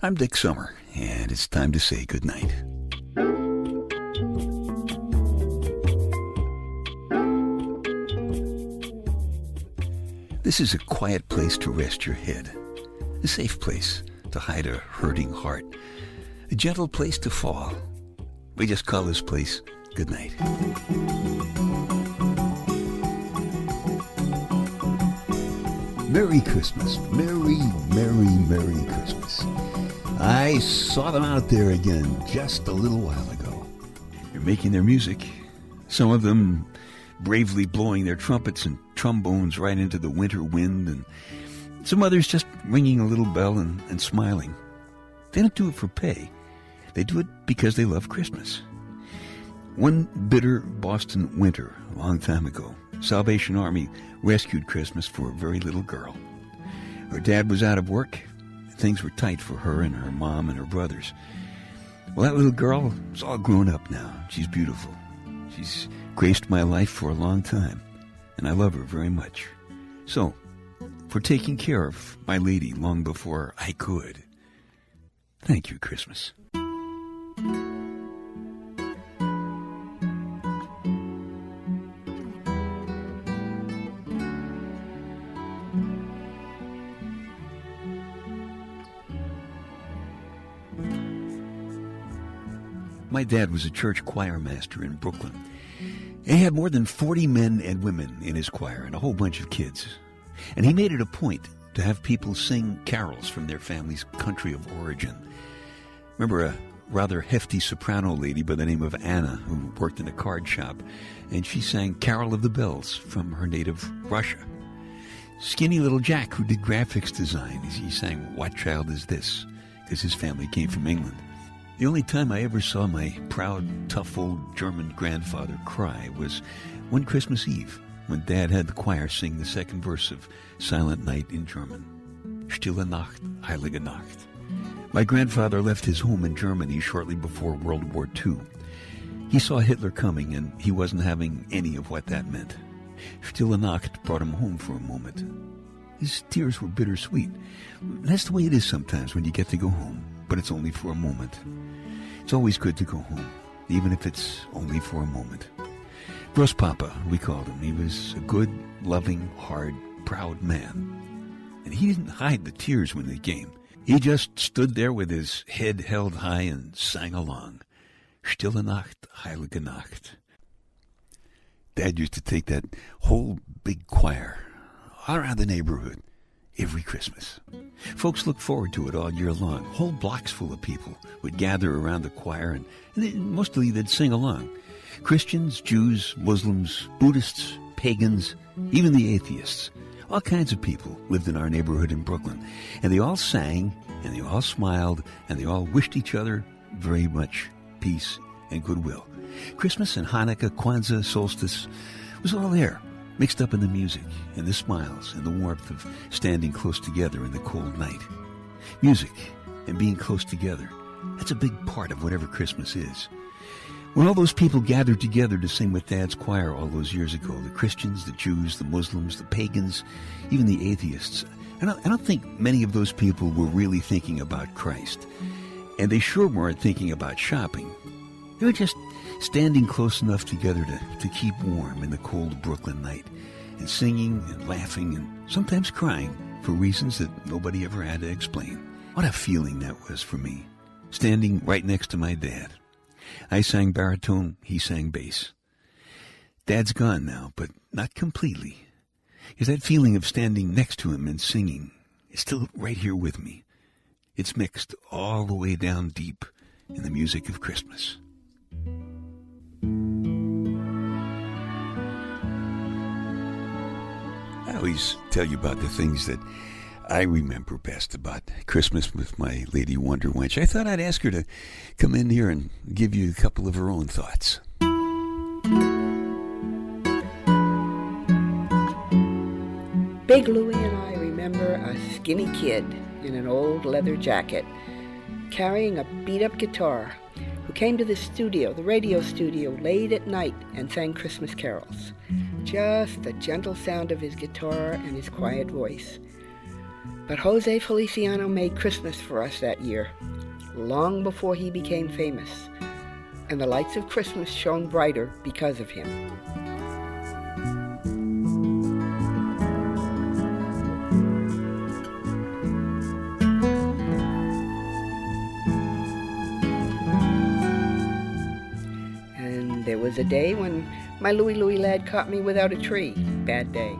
I'm Dick Summer, and it's time to say goodnight. This is a quiet place to rest your head, a safe place to hide a hurting heart, a gentle place to fall. We just call this place goodnight. Merry Christmas. Merry, Merry, Merry Christmas. I saw them out there again just a little while ago. They're making their music. Some of them bravely blowing their trumpets and trombones right into the winter wind, and some others just ringing a little bell and, and smiling. They don't do it for pay. They do it because they love Christmas. One bitter Boston winter, a long time ago, Salvation Army rescued Christmas for a very little girl. Her dad was out of work. Things were tight for her and her mom and her brothers. Well, that little girl is all grown up now. She's beautiful. She's graced my life for a long time, and I love her very much. So, for taking care of my lady long before I could, thank you, Christmas. My dad was a church choir master in Brooklyn. He had more than 40 men and women in his choir and a whole bunch of kids. And he made it a point to have people sing carols from their family's country of origin. Remember a rather hefty soprano lady by the name of Anna who worked in a card shop, and she sang Carol of the Bells from her native Russia. Skinny little Jack, who did graphics design, he sang What Child Is This? because his family came from England. The only time I ever saw my proud, tough old German grandfather cry was one Christmas Eve when Dad had the choir sing the second verse of Silent Night in German. Stille Nacht, Heilige Nacht. My grandfather left his home in Germany shortly before World War II. He saw Hitler coming and he wasn't having any of what that meant. Stille Nacht brought him home for a moment. His tears were bittersweet. That's the way it is sometimes when you get to go home, but it's only for a moment. It's always good to go home, even if it's only for a moment. Grospapa, we called him. He was a good, loving, hard, proud man. And he didn't hide the tears when they came. He just stood there with his head held high and sang along. Stille Nacht, Heilige Nacht. Dad used to take that whole big choir all around the neighborhood every Christmas. Folks look forward to it all year long. Whole blocks full of people would gather around the choir, and, and they, mostly they'd sing along. Christians, Jews, Muslims, Buddhists, pagans, even the atheists. All kinds of people lived in our neighborhood in Brooklyn, and they all sang, and they all smiled, and they all wished each other very much peace and goodwill. Christmas and Hanukkah, Kwanzaa, solstice was all there mixed up in the music and the smiles and the warmth of standing close together in the cold night. Music and being close together, that's a big part of whatever Christmas is. When all those people gathered together to sing with Dad's choir all those years ago, the Christians, the Jews, the Muslims, the pagans, even the atheists, I don't, I don't think many of those people were really thinking about Christ. And they sure weren't thinking about shopping. They were just standing close enough together to, to keep warm in the cold Brooklyn night, and singing and laughing and sometimes crying for reasons that nobody ever had to explain. What a feeling that was for me, standing right next to my dad. I sang baritone, he sang bass. Dad's gone now, but not completely. Is that feeling of standing next to him and singing is still right here with me. It's mixed all the way down deep in the music of Christmas. I always tell you about the things that I remember best about Christmas with my lady Wonder Wench. I thought I'd ask her to come in here and give you a couple of her own thoughts. Big Louie and I remember a skinny kid in an old leather jacket carrying a beat up guitar who came to the studio, the radio studio, late at night and sang Christmas carols. Just the gentle sound of his guitar and his quiet voice. But Jose Feliciano made Christmas for us that year, long before he became famous, and the lights of Christmas shone brighter because of him. And there was a day when my Louie Louie lad caught me without a tree. Bad day.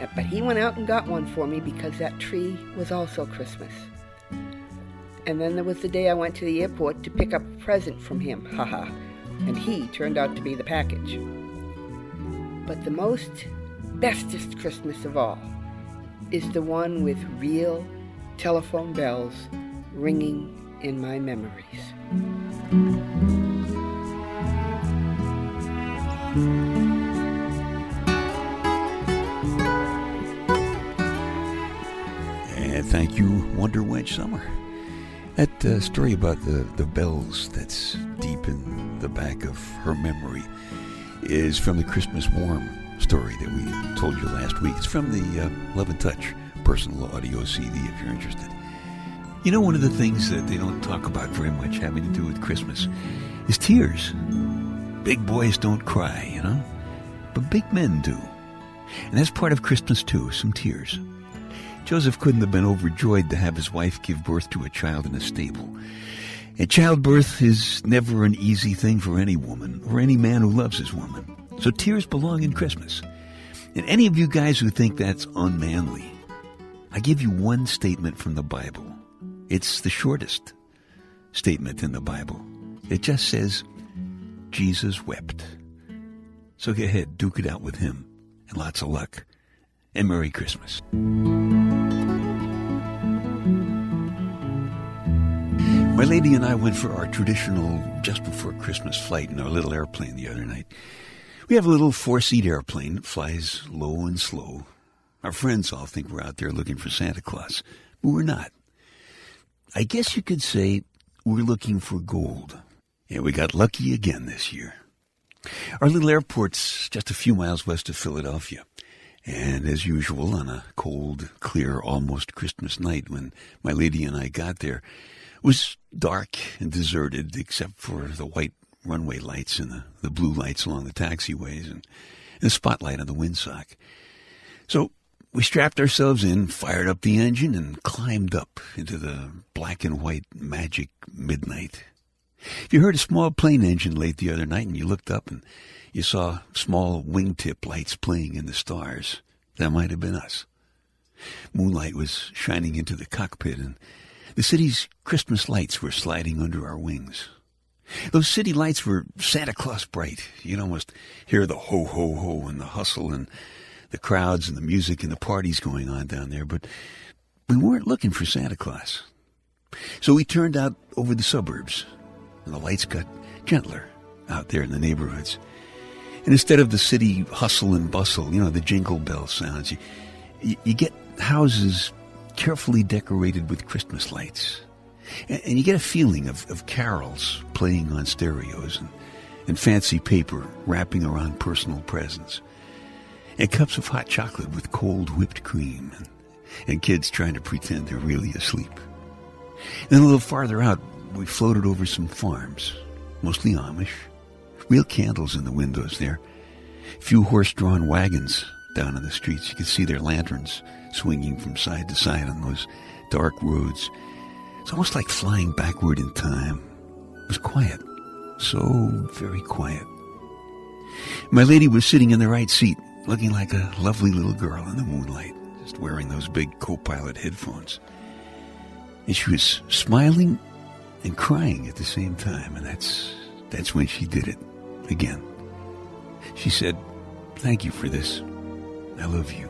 Uh, But he went out and got one for me because that tree was also Christmas. And then there was the day I went to the airport to pick up a present from him, haha. And he turned out to be the package. But the most bestest Christmas of all is the one with real telephone bells ringing in my memories. And thank you, Wonder Wench Summer. That uh, story about the, the bells that's deep in the back of her memory is from the Christmas Warm story that we told you last week. It's from the uh, Love and Touch personal audio CD if you're interested. You know, one of the things that they don't talk about very much having to do with Christmas is tears. Big boys don't cry, you know, but big men do. And that's part of Christmas too, some tears. Joseph couldn't have been overjoyed to have his wife give birth to a child in a stable. And childbirth is never an easy thing for any woman or any man who loves his woman. So tears belong in Christmas. And any of you guys who think that's unmanly, I give you one statement from the Bible. It's the shortest statement in the Bible. It just says, Jesus wept. So go ahead, duke it out with him. And lots of luck. And Merry Christmas. My lady and I went for our traditional just before Christmas flight in our little airplane the other night. We have a little four seat airplane that flies low and slow. Our friends all think we're out there looking for Santa Claus, but we're not. I guess you could say we're looking for gold. And we got lucky again this year. Our little airport's just a few miles west of Philadelphia. And as usual, on a cold, clear, almost Christmas night when my lady and I got there, it was dark and deserted except for the white runway lights and the, the blue lights along the taxiways and the spotlight on the windsock. So we strapped ourselves in, fired up the engine, and climbed up into the black and white magic midnight. If you heard a small plane engine late the other night and you looked up and you saw small wingtip lights playing in the stars, that might have been us. Moonlight was shining into the cockpit and the city's Christmas lights were sliding under our wings. Those city lights were Santa Claus bright. You'd almost hear the ho ho ho and the hustle and the crowds and the music and the parties going on down there, but we weren't looking for Santa Claus. So we turned out over the suburbs, and the lights got gentler out there in the neighborhoods. And instead of the city hustle and bustle, you know, the jingle bell sounds, you, you, get houses carefully decorated with Christmas lights. And, and you get a feeling of, of carols playing on stereos and, and fancy paper wrapping around personal presents. And cups of hot chocolate with cold whipped cream. And, and kids trying to pretend they're really asleep. Then a little farther out, we floated over some farms, mostly Amish. Real candles in the windows there. Few horse-drawn wagons down on the streets. You could see their lanterns swinging from side to side on those dark roads. It's almost like flying backward in time. It was quiet. So very quiet. My lady was sitting in the right seat, looking like a lovely little girl in the moonlight, just wearing those big co-pilot headphones. And she was smiling and crying at the same time, and that's that's when she did it again. She said, Thank you for this. I love you.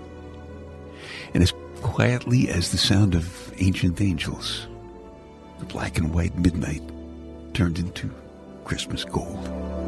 And as quietly as the sound of ancient angels, the black and white midnight turned into Christmas gold.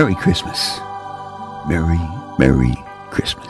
Merry Christmas. Merry, Merry Christmas.